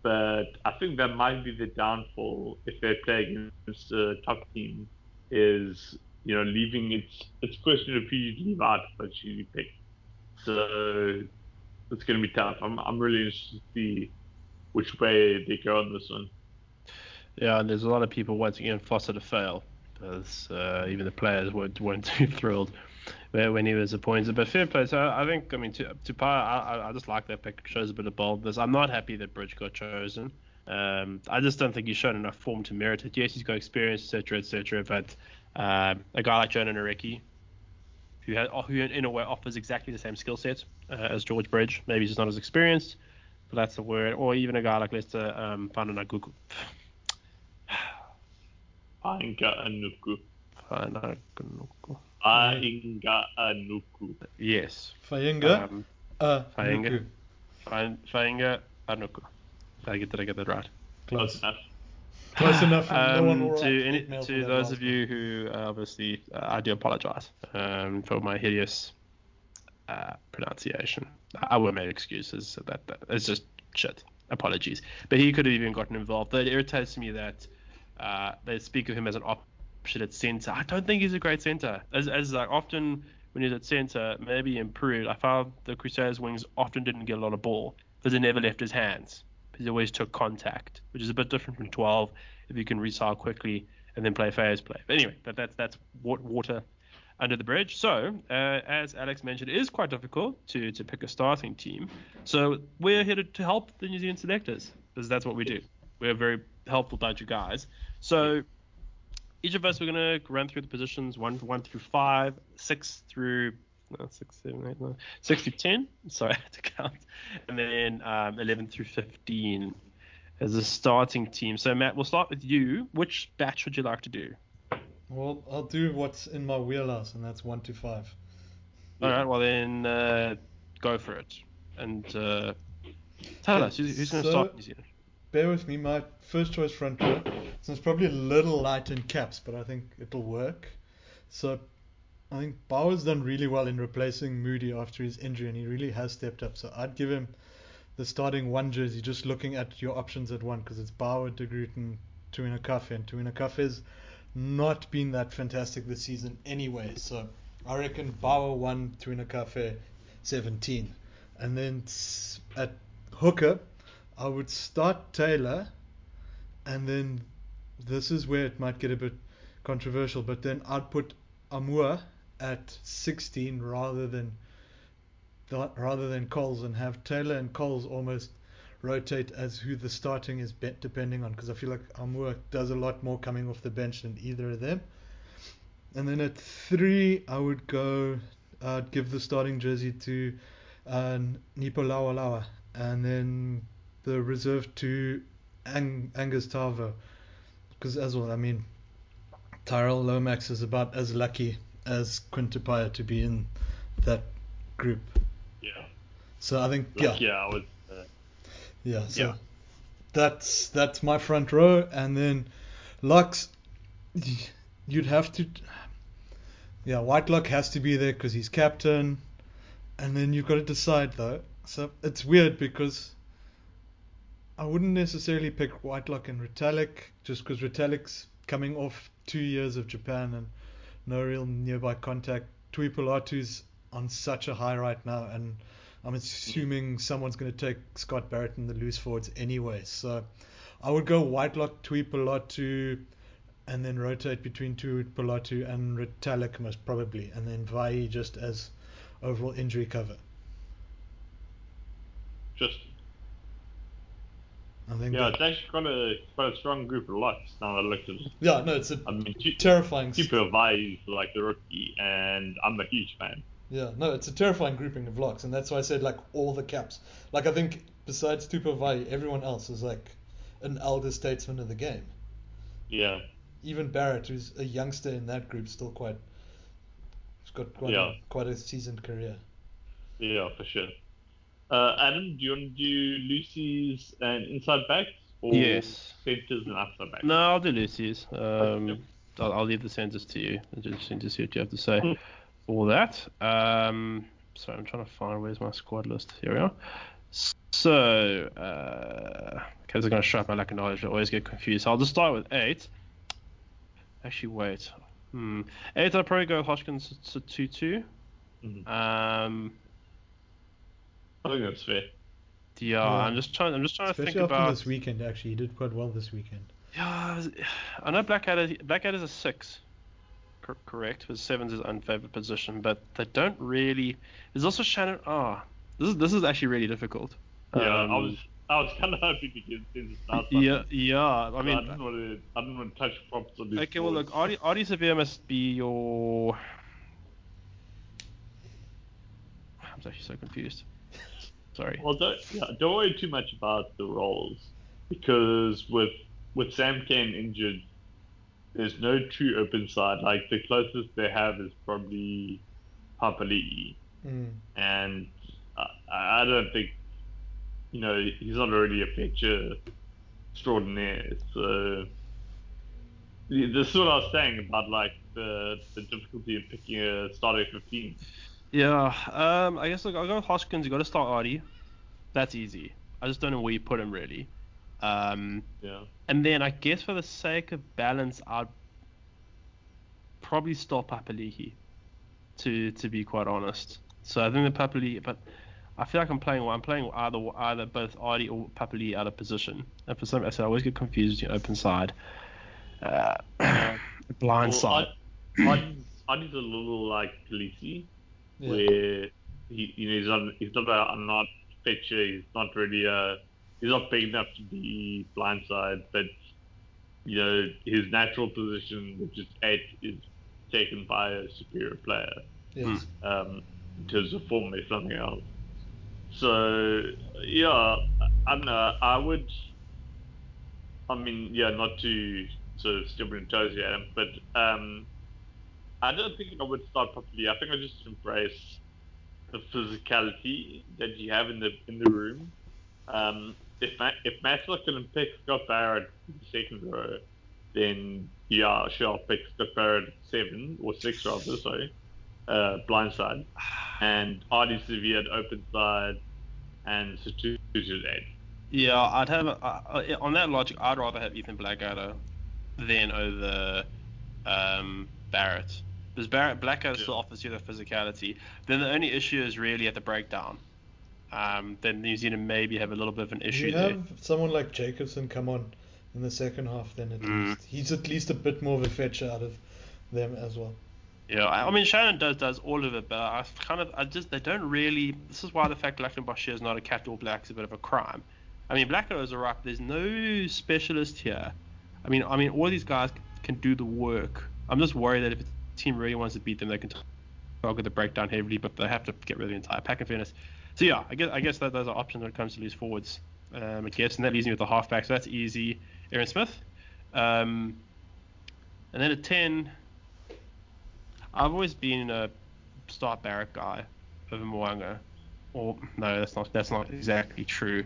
but I think that might be the downfall if they play against a top team. Is you know leaving it's it's question of who you leave out, but who you pick. So it's going to be tough. I'm I'm really interested to see which way they go on this one. Yeah, and there's a lot of people wanting Ian Foster to fail, as uh, even the players weren't, weren't too thrilled when he was appointed. But fair play. So I think, I mean, to, to I, I just like that pick. Shows a bit of boldness. I'm not happy that Bridge got chosen. Um, I just don't think he's shown enough form to merit it. Yes, he's got experience, etc., etc. But um, a guy like Jona Nareki, who, has, who in a way offers exactly the same skill set uh, as George Bridge, maybe he's just not as experienced, but that's the word. Or even a guy like Leicester um, Fananaguku. Ainga Anuku. Fananaguku. Ainga Anuku. Yes. Fainga. Um, uh, Fainga. Nuku. Fainga Anuku. Did I get, did I get that right? Close enough. Close enough. no Um, will to any, hate mail for to those of you who uh, obviously, uh, I do apologize um, for my hideous uh, pronunciation. I will make excuses. So that, that it's just shit. Apologies. But he could have even gotten involved. It irritates me that uh, they speak of him as an option at center. I don't think he's a great center. As, as like often when he's at center, maybe improved. I found the Crusaders wings often didn't get a lot of ball because they never left his hands. He always took contact, which is a bit different from 12 if you can resile quickly and then play phase play. But anyway, that, that's that's wa- water under the bridge. So, uh, as Alex mentioned, it is quite difficult to, to pick a starting team. So we're here to, to help the New Zealand selectors because that's what we do. We're very helpful bunch of guys. So each of us, we're going to run through the positions one one through five, six through no, six, seven, eight, nine, six through ten. Sorry, I had to count, and then um, eleven through fifteen as a starting team. So Matt, we'll start with you. Which batch would you like to do? Well, I'll do what's in my wheelhouse, and that's one to five. All right, well then uh, go for it, and uh, tell Okay, us who's, who's going to so- start New Zealand. Bear with me, my first choice front row. So it's probably a little light in caps, but I think it'll work. So I think Bower's done really well in replacing Moody after his injury, and he really has stepped up. So I'd give him the starting one jersey, just looking at your options at one, because it's Bower, De Groot, and Tu'inukuafe, and Tu'inukuafe's not been that fantastic this season anyway. So I reckon Bower one, Tu'inukuafe 17, and then at hooker. I would start Taylor, and then this is where it might get a bit controversial, but then I'd put Aumua at 16 rather than th- rather than Coles and have Taylor and Coles almost rotate as who the starting is depending on because I feel like Aumua does a lot more coming off the bench than either of them. And then at three, I would go. I'd give the starting jersey to uh, Nepo Laulala, and then the reserve to Ang- Angus Ta'avao. Because as well, I mean, Tyrell Lomax is about as lucky as Quinn Tupaea to be in that group. Yeah. So I think Like, yeah, yeah, I was. Uh, yeah. So Yeah. that's that's my front row, and then Lux, you'd have to. Yeah, Whitelock has to be there because he's captain, and then you've got to decide though. So it's weird because I wouldn't necessarily pick Whitelock and Retallick just because Retallick's coming off two years of Japan and no real nearby contact. Tuipulotu's on such a high right now, and I'm assuming someone's going to take Scott Barrett in the loose forwards anyway. So I would go Whitelock, Tuipulotu, and then rotate between Tuipulotu and Retallick most probably, and then Vaa'i just as overall injury cover. just I think. yeah, it's actually quite a quite a strong group of locks. Now that I looked at it, yeah, no, it's a I mean, terrifying. Vaa'i is like the rookie, and I'm a huge fan. Yeah, no, it's a terrifying grouping of locks, and that's why I said like all the caps. Like I think besides Tupou Vaa'i, everyone else is like an elder statesman of the game. Yeah, Even Barrett, who's a youngster in that group, still quite. He's got quite Yeah. a, quite a seasoned career. Yeah, for sure. Uh, Adam, do you want to do Lucy's and inside backs or Yes. centers and outside backs? No, I'll do Lucy's. Um, Okay. I'll, I'll leave the centers to you. It's interesting to see what you have to say Hmm. for that. Um, so I'm trying to find where's my squad list. Here we are. So, uh, they're going to show up my lack of knowledge. I always get confused. So I'll just start with eight. Actually, wait. Hmm. Eight, I'll probably go Hoskins to 2 2. Mhm. Um, I think that's fair. yeah, Yeah. I'm just trying. I'm just trying to think about. this weekend, actually, he did quite well this weekend. Yeah, I know Blackadder. Blackadder's a six, cor- correct? Because seven's his unfavored position, but they don't really. There's also Shannon. Ah, this is this is actually really difficult. Yeah, I Um, was I was kind of hoping to get this outside. Yeah, yeah. I I mean, didn't want to. I didn't want to touch props on this. okay. Well, look, Ardie, Ardie Savea must be your. I'm actually so confused. Sorry. Well, don't yeah, don't worry too much about the roles because with with Sam Cane injured, there's no true open side. Like the closest they have is probably Papali'i, Mm. and I, I don't think you know he's not already a picture extraordinaire. So this is what I was saying about like the the difficulty in picking a starting fifteen. Yeah. Um. I guess look, I'll go with Hoskins. You got to start Ardie. That's easy. I just don't know where you put him really. Um. Yeah. And then I guess for the sake of balance, I'd probably stop Papali'i, to to be quite honest. So I think the Papali'i, but I feel like I'm playing I'm playing either either both Ardie or Papali'i out of position. And for some reason, I always get confused between open side, uh, blind Well, side. I, I, I did a little like Khaleesi, Yeah. where he, you know, he's not, he's not a, I'm not picture, he's not really a, he's not big enough to be blindside, but you know, his natural position, which is eight, is taken by a superior player Yes. um, in terms of form, if nothing else. So yeah, I I don't know. I would. I mean, yeah, not to sort of step on toes Adam, but um, I don't think I would start properly. I think I just embrace the physicality that you have in the in the room. Um, if Ma- if Matlock can pick Scott Barrett in the second row, then yeah, sure, I'll pick Scott Barrett seven or six rather. Sorry, uh, blindside, and Ardie at open side, and Sotutu at eight. Yeah, I'd have uh, on that logic. I'd rather have Ethan Blackadder than over um, Barrett. Because Barrett Blackadder Yeah. still offers you the physicality. Then the only issue is really at the breakdown. Um, then New Zealand maybe have a little bit of an issue you there. have someone like Jacobson come on in the second half, then at Mm. least he's at least a bit more of a fetcher out of them as well. Yeah, I, I mean Shannon does does all of it, but I kind of I just they don't really. This is why the fact that Lachlan Boshier is not a cat or black is a bit of a crime. I mean Blackadder is alright. but There's no specialist here. I mean I mean all these guys can do the work. I'm just worried that if a team really wants to beat them, they can target the breakdown heavily, but they have to get rid of the entire pack. In fairness, so yeah, I guess I guess that those are options when it comes to loose forwards. Um, and that leaves me with the halfback, so that's easy. Aaron Smith, um, and then at ten. I've always been a start Barrett guy over Mo'unga. Or no, that's not that's not exactly true.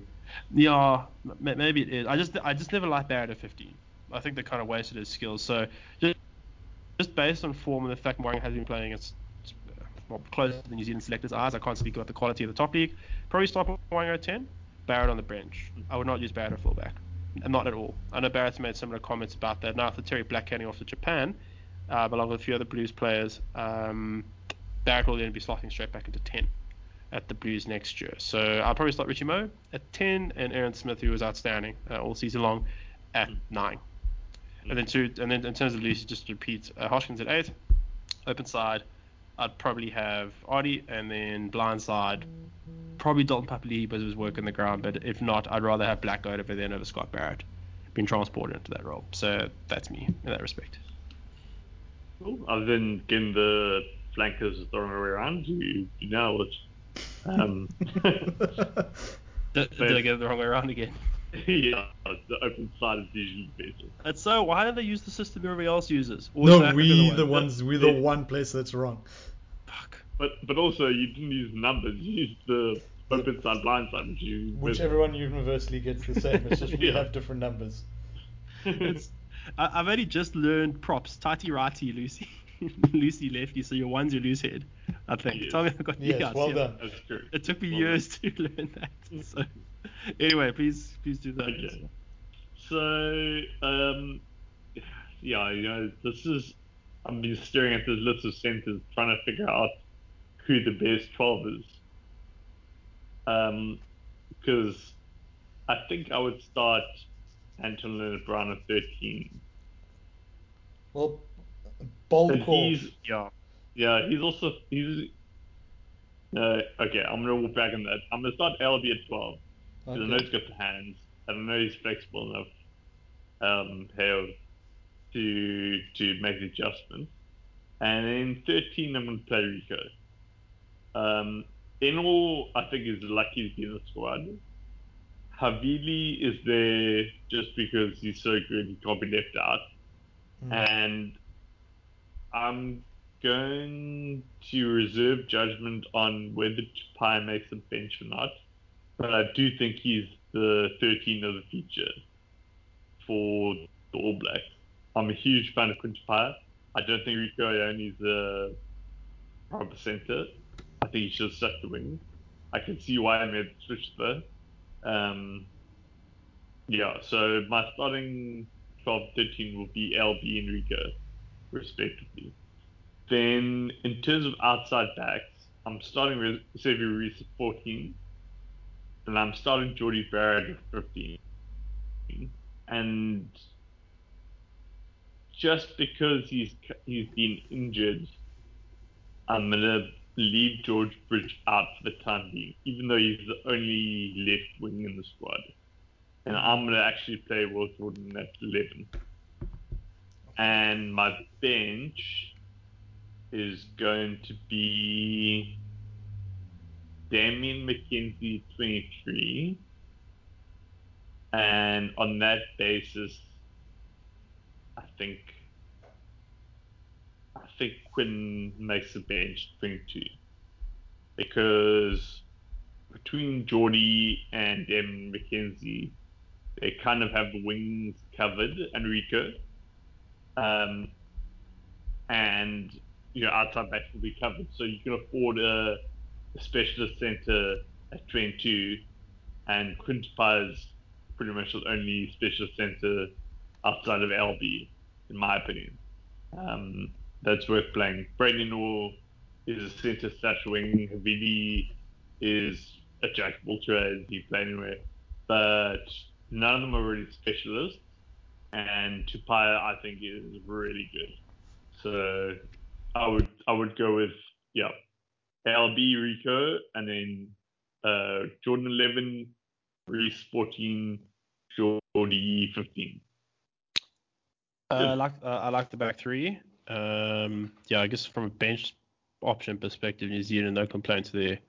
Yeah, maybe it is. I just I just never liked Barrett at 15. I think they kind of wasted his skills. So just just based on form and the fact Mo'unga has been playing against well, close to the New Zealand selectors' eyes, I can't speak about the quality of the top league. Probably start Mo'unga at 10. Barrett on the bench. I would not use Barrett at fullback. Not at all. I know Barrett's made similar comments about that. Now, after Terry Black heading off to Japan, uh, along with a few other Blues players, um, Barrett will then be slotting straight back into 10 at the Blues next year. So I'll probably start Richie Moe at 10 and Aaron Smith, who was outstanding uh, all season long, at 9. And then two, and then in terms of Lucy, just repeat, uh, Hoskins at 8, open side, I'd probably have Artie, and then blind side, probably Dalton Papali'i, but his work on the ground. But if not, I'd rather have Black over there than over Scott Barrett, being transported into that role. So that's me in that respect. Cool. Other than getting the flankers the wrong way around, you, you know it. Um, Did, did I get it the wrong way around again? yeah, the open side is usually better. That's so. Why don't they use the system everybody else uses? Or no, that we other the ones we the one place that's wrong. Fuck. but but also you didn't use numbers. You used the open side, blind side, which you Which everyone universally gets the same. It's just we Yeah. have different numbers. It's, I, I've only just learned props. Tighty righty, Lucy. Lucy lefty, so your one's your loose head. I think. Yes. Tell me I got Yes, yeah, well yeah. done. That's true. It took me Well years to learn that. So anyway, please please do that. Okay. So, um, yeah, you know, this is. I've been staring at this list of centers, trying to figure out who the best 12 is. Um, because I think I would start Anton Lienert-Brown at 13. Well, bold But call. he's, Yeah. yeah, he's also, he's, uh, okay, I'm going to walk back on that. I'm going to start LB at 12. Because I know he's got the hands, and I know he's flexible enough, um, to to make the adjustment. And in 13, I'm going to play Rieko. Um, Ennor, I think, is lucky to be in the squad. Havili is there just because he's so good, he can't be left out. Mm. And I'm going to reserve judgment on whether Tupaea makes a bench or not. But I do think he's the 13 of the future for the All Blacks. I'm a huge fan of Tupaea. I don't think Rieko Ioane is a proper centre. I think he should have stuck the wing. I can see why I made the switch though. Um, yeah, so my starting 12 13 will be LB and Rieko, respectively. Then, in terms of outside backs, I'm starting with Sevu Reece at 14, and I'm starting Jordie Barrett at 15. And just because he's he's been injured, I'm gonna leave George Bridge out for the time being, even though he's the only left wing in the squad. And I'm gonna actually play Will Jordan at 11. And my bench is going to be Damian McKenzie, 23. And on that basis, I think I think Quinn makes the bench 22 because between Jordie and Damian McKenzie, they kind of have the wings covered and Rico. Um, and you know, outside backs will be covered. So you can afford a, a specialist centre at 22, and Quinn Tupaea is pretty much the only specialist centre outside of LB, in my opinion. Um, that's worth playing. Braydon Ennor is a centre slash wing. Havili is a jack of all trades. He play anywhere, but none of them are really specialists. And Tupaea, I think, is really good. So I would I would go with yeah, LB Rico, and then uh, Jordan 11, Reece 14, Jordie 15. Uh, I like uh, I like the back three. Um, yeah, I guess from a bench option perspective, New Zealand, no complaints there.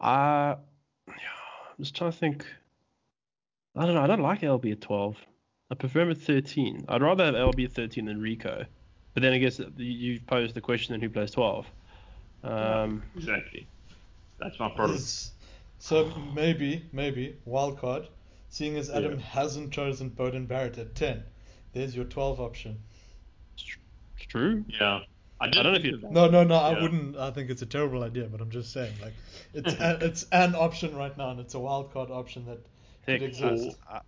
Uh, yeah, I'm just trying to think. I don't know. I don't like LB at 12. I prefer him at 13. I'd rather have LB at 13 than Rico. But then I guess you- you've posed the question then who plays 12. Um, Exactly. That's my problem. Is- So maybe, maybe wild card. Seeing as Adam Yeah. hasn't chosen Beauden Barrett at ten, there's your twelve option. it's, true. Yeah. I, don't know if you- that- No, no, no. I wouldn't. I think it's a terrible idea, but I'm just saying, like, it's a, it's an option right now, and it's a wild card option that Heck, could exist. uh,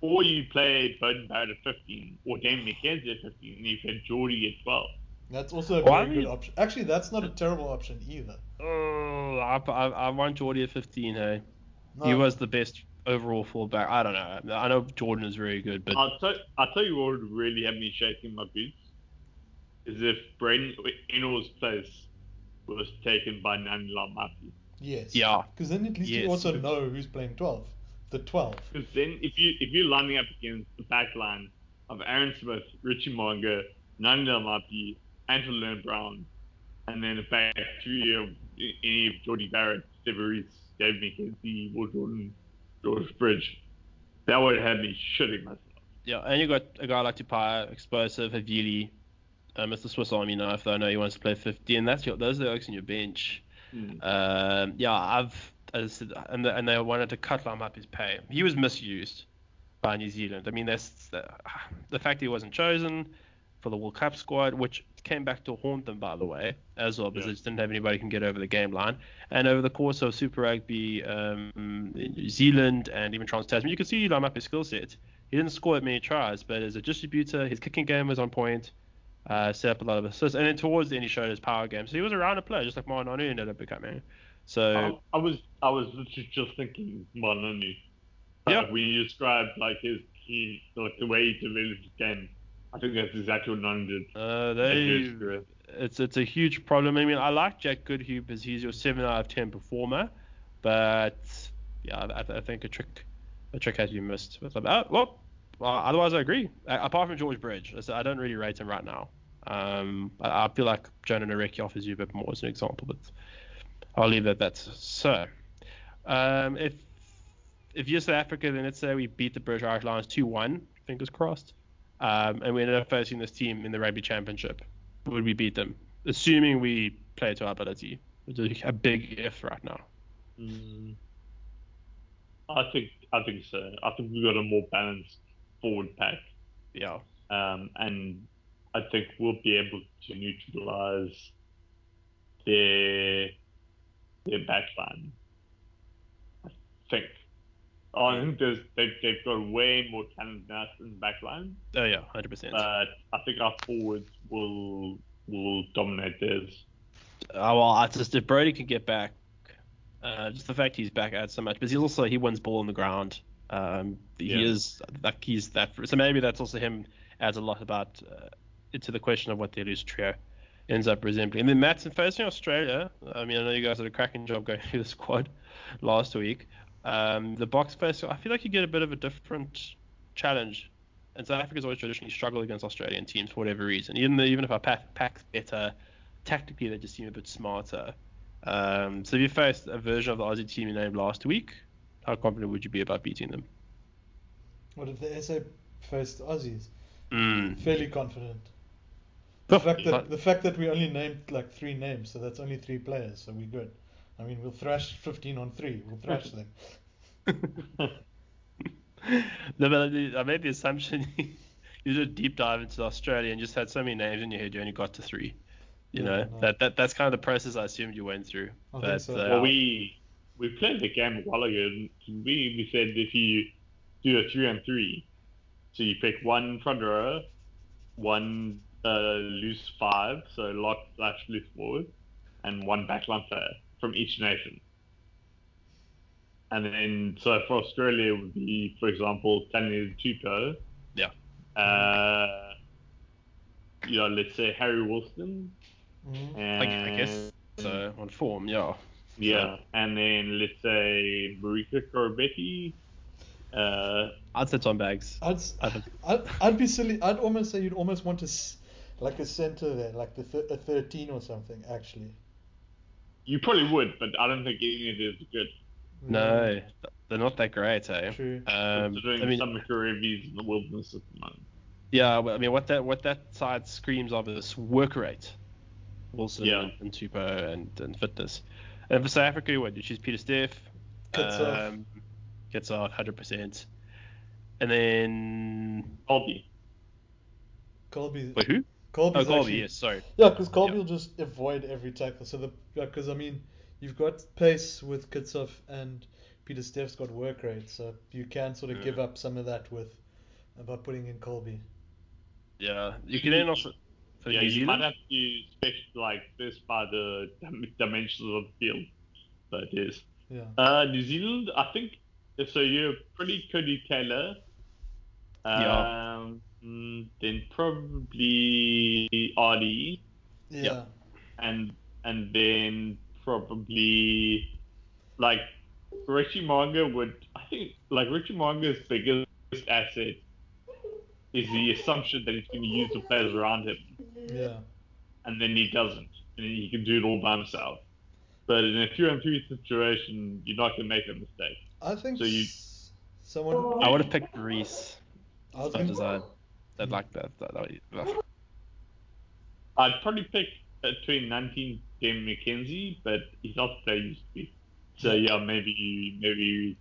Or you play Beauden Barrett at 15, or Damian McKenzie at 15, and you play Jordie at 12. That's also a Well, I very good option. Actually, that's not a terrible option either. oh, I, I, I want Jordie at 15, hey. He was the best overall fullback. I don't know. I know Jordan is very good, but I'll, tell, I'll tell you what would really have me shaking my boots is if Braydon Ennor's place was taken by Ngani Laumape. Yes. yeah, Because then at least you also know who's playing twelve. The twelve. Because then, if you if you're lining up against the back line of Aaron Smith, Richie Mo'unga, Ngani Laumape, Anton Lienert-Brown, and then a back three of any of Jordie Barrett, Sevu Reece, Dave McKenzie, Will Jordan, George Bridge, that would have me shitting myself. yeah. And you got a guy like Tupaea, explosive, Havili, uh, Mr. Swiss Army knife. Though I know he wants to play 50, and that's your those are the oaks in your bench. Mm. Um, yeah, I've as I said, and, the, and they wanted to cut Laumape's pay. He was misused by New Zealand. I mean, that's the, the fact he wasn't chosen for the World Cup squad, which came back to haunt them, by the way, as well, because Yeah. they just didn't have anybody who can get over the game line. And over the course of Super Rugby, um, New Zealand and even Trans Tasman, you can see Laumape's skill set. He didn't score that many tries, but as a distributor, his kicking game was on point. Uh, set up a lot of assists, and then towards the end he showed his power game. So he was a rounder player, just like Ma'a Nonu ended up becoming. So I, I was I was literally just thinking Manoni. Yeah. When you described like his he like the way he developed his game, I think that's exactly what Nani did. uh, they it's it's a huge problem. I mean, I like Jack Goodhue because he's your seven out of ten performer, but yeah, I, I think a trick a trick has been missed. With. Uh, well, well, otherwise I agree. Uh, apart from George Bridge, I don't really rate him right now. Um, I, I feel like Jona Nareki offers you a bit more as an example, but I'll leave it at that. So, um, if if you're South Africa, then let's say we beat the British Irish Lions two one, fingers crossed, um, and we ended up facing this team in the Rugby Championship would we beat them? Assuming we play to our ability. It's a big if right now. Mm. I think I think so. I think we've got a more balanced forward pack, Yeah. um, and I think we'll be able to neutralize their their backline. I think. Oh, I think there's they've, they've got way more talent than us in the backline, Oh yeah, hundred percent. but I think our forwards will will dominate theirs. Oh, well, I just if Brodie could get back, uh, just the fact he's back adds so much. But he's also he wins ball on the ground. Um, he Yeah. is like he's that. So maybe that's also him adds a lot about uh, into the question of what the loose trio ends up resembling. And then Matt's facing Australia. I mean, I know you guys did a cracking job going through the squad last week. Um, the Boks face, I feel like you get a bit of a different challenge. And South Africa's always traditionally struggled against Australian teams for whatever reason. Even though, even if our pack pack's better, tactically they just seem a bit smarter. Um, so if you faced a version of the Aussie team you named last week, how confident would you be about beating them? What if the SA faced Aussies? Mm. Fairly confident. The fact Yeah. that the fact that we only named like three names, so that's only three players, so we're good. I mean, we'll thrash 15 on three. We'll thrash them. no, but I made the assumption you did a deep dive into Australia and just had so many names in your head you only got to three. You Yeah, know no. that, that that's kind of the process I assumed you went through. I think but so. uh, Well, we we played the game a while ago. and We we said if you do a three on three, so you pick one front row, one uh, loose five, so lock slash loose forward, and one backline player from each nation. And then, so for Australia, it would be, for example, Tanya Tupo. Yeah. Uh, you know, let's say Harry Wilson. Mhm. And I, I guess so on form, yeah. yeah, and then let's say Marika Koroibete. Uh, I'd say Tom Banks. I'd, s- I think- I'd, I'd be silly. I'd almost say you'd almost want to, s- like a center there, like the th- a 13 or something, actually. You probably would, but I don't think any of it is good. No, they're not that great, eh? True. Um, considering I mean, Samu Kerevi's in the wilderness at the moment. yeah, well, I mean, what that what that side screams of is work rate. Wilson Yeah. and, and Tupou and, and fitness. And for South Africa, what? You choose Pieter-Steph. Gets off. um, Kitshoff, 100%. And then. Kolbe. Kolbe. Wait, who? Kolbe's Oh, Kolbe, actually- yes, sorry. Yeah, because Kolbe Yeah. will just avoid every tackle. So the because I mean, you've got pace with Kitshoff and Pieter-Steph's got work rate, so you can sort of Yeah. give up some of that with by putting in Kolbe. Yeah. You can then also. For yeah, New you Zealand? might have to special like this by the dimensions of the field. So it is. Yeah. Uh, New Zealand, I think. So you're pretty Codie Taylor. Yeah. Mm, then probably Ardie, Yeah. Yeah. and and then probably like Richie Mo'unga would. I think like Richie Mo'unga's biggest asset is the assumption that he's going to use the players around him, Yeah. and then he doesn't, and he can do it all by himself. But in a three on three situation, you're not going to make a mistake. I think So you- someone. I would have picked Reece. I was As much going as I, I'd like that. that, that ugh. I'd probably pick between 19 Game McKenzie, but he's not the used to be. So yeah, maybe maybe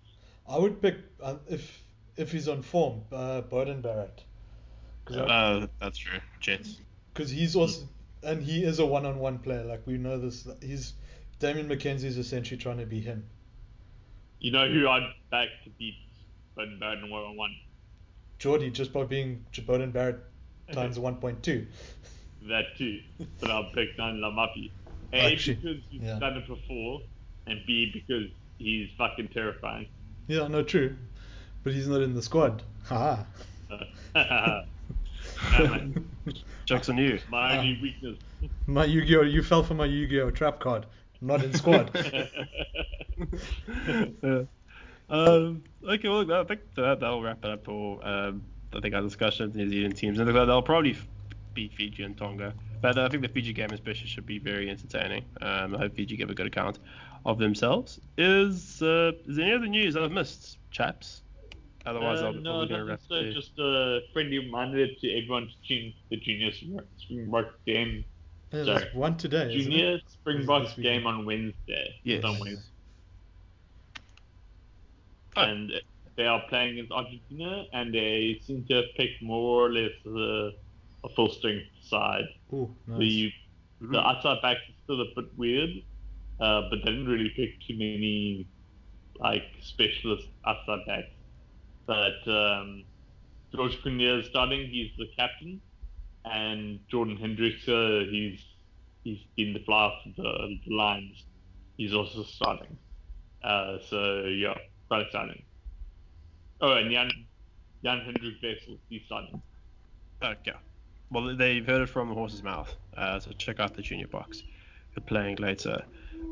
I would pick uh, if if he's on form, uh, Beauden Barrett, Uh, that's true. Jets. because he's also and he is a one-on-one player. Like we know this. He's Damian McKenzie is essentially trying to be him. you know who I'd back to beat Beauden Barrett in one on one. Jordie just by being Beauden Barrett times 1.2. That too, but I'll pick Dan Lamapi. A Actually, because he's yeah. done it before, and B because he's fucking terrifying. Yeah, no, true. But he's not in the squad. Haha. Man, Jokes on you. my only ah. weakness. my Yu-Gi-Oh! You fell for my Yu-Gi-Oh! trap card. Not in squad. yeah. Um, okay, well, I think that, that'll wrap it up for um, I think our discussion of the New Zealand teams. And they'll probably beat Fiji and Tonga, but I think the Fiji game especially should be very entertaining. Um, I hope Fiji give a good account of themselves. Is uh, is there any other news I've missed, chaps? Otherwise, Uh, I'll, no, I'll be gonna don't wrap so. the- Just a friendly reminder to everyone to tune the Junior Springbok game. Yeah, Sorry. there's one today. isn't Junior it? Springboks game on Wednesday. Yes. On Wednesday. Oh. And they are playing against Argentina, and they seem to have picked more or less a, a full strength side. Ooh, nice. The Mhm. the outside backs is still a bit weird, uh, but they didn't really pick too many like specialist outside backs. But um, George Cunha is starting; he's the captain, and Jordan Hendrikse, uh, he's he's been the fly off the, the lines. He's also starting. Uh, so yeah, Oh, and Jan Jan Hendrik Wessels, he's starting. Okay. Well, they've heard it from the horse's mouth. Uh, so check out the junior Boks. They're playing later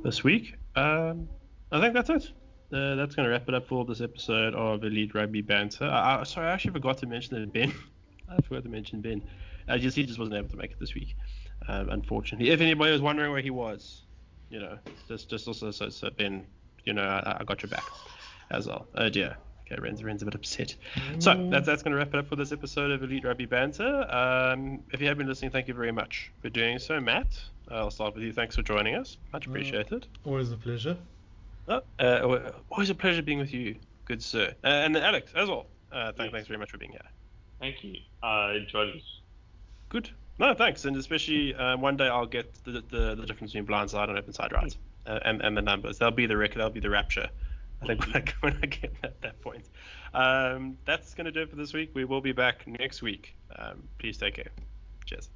this week. Um, I think that's it. Uh, that's going to wrap it up for this episode of Elite Rugby Banter. I, I, sorry, I actually forgot to mention that Ben. I forgot to mention Ben. Uh, just he just wasn't able to make it this week, um, unfortunately. If anybody was wondering where he was, you know, just just also so, so Ben, you know, I, I got your back as well. Oh dear. Okay, Ren's, Ren's a bit upset. So that's that's going to wrap it up for this episode of Elite Rugby Banter. Um, if you have been listening, thank you very much for doing so, Matt. I'll start with you. Thanks for joining us. Much Uh, appreciated. Always a pleasure. Oh, uh, always a pleasure being with you, good sir. Uh, and Alex as well. Uh, th- Yes. Thanks very much for being here. Thank you. I enjoyed this. Good. No, thanks. And especially uh, one day I'll get the, the, the difference between blind side and open side right, uh, and and the numbers. That'll be the record. That'll be the rapture. I think get at that point. Um, that's going to do it for this week. We will be back next week. Um, please take care. Cheers.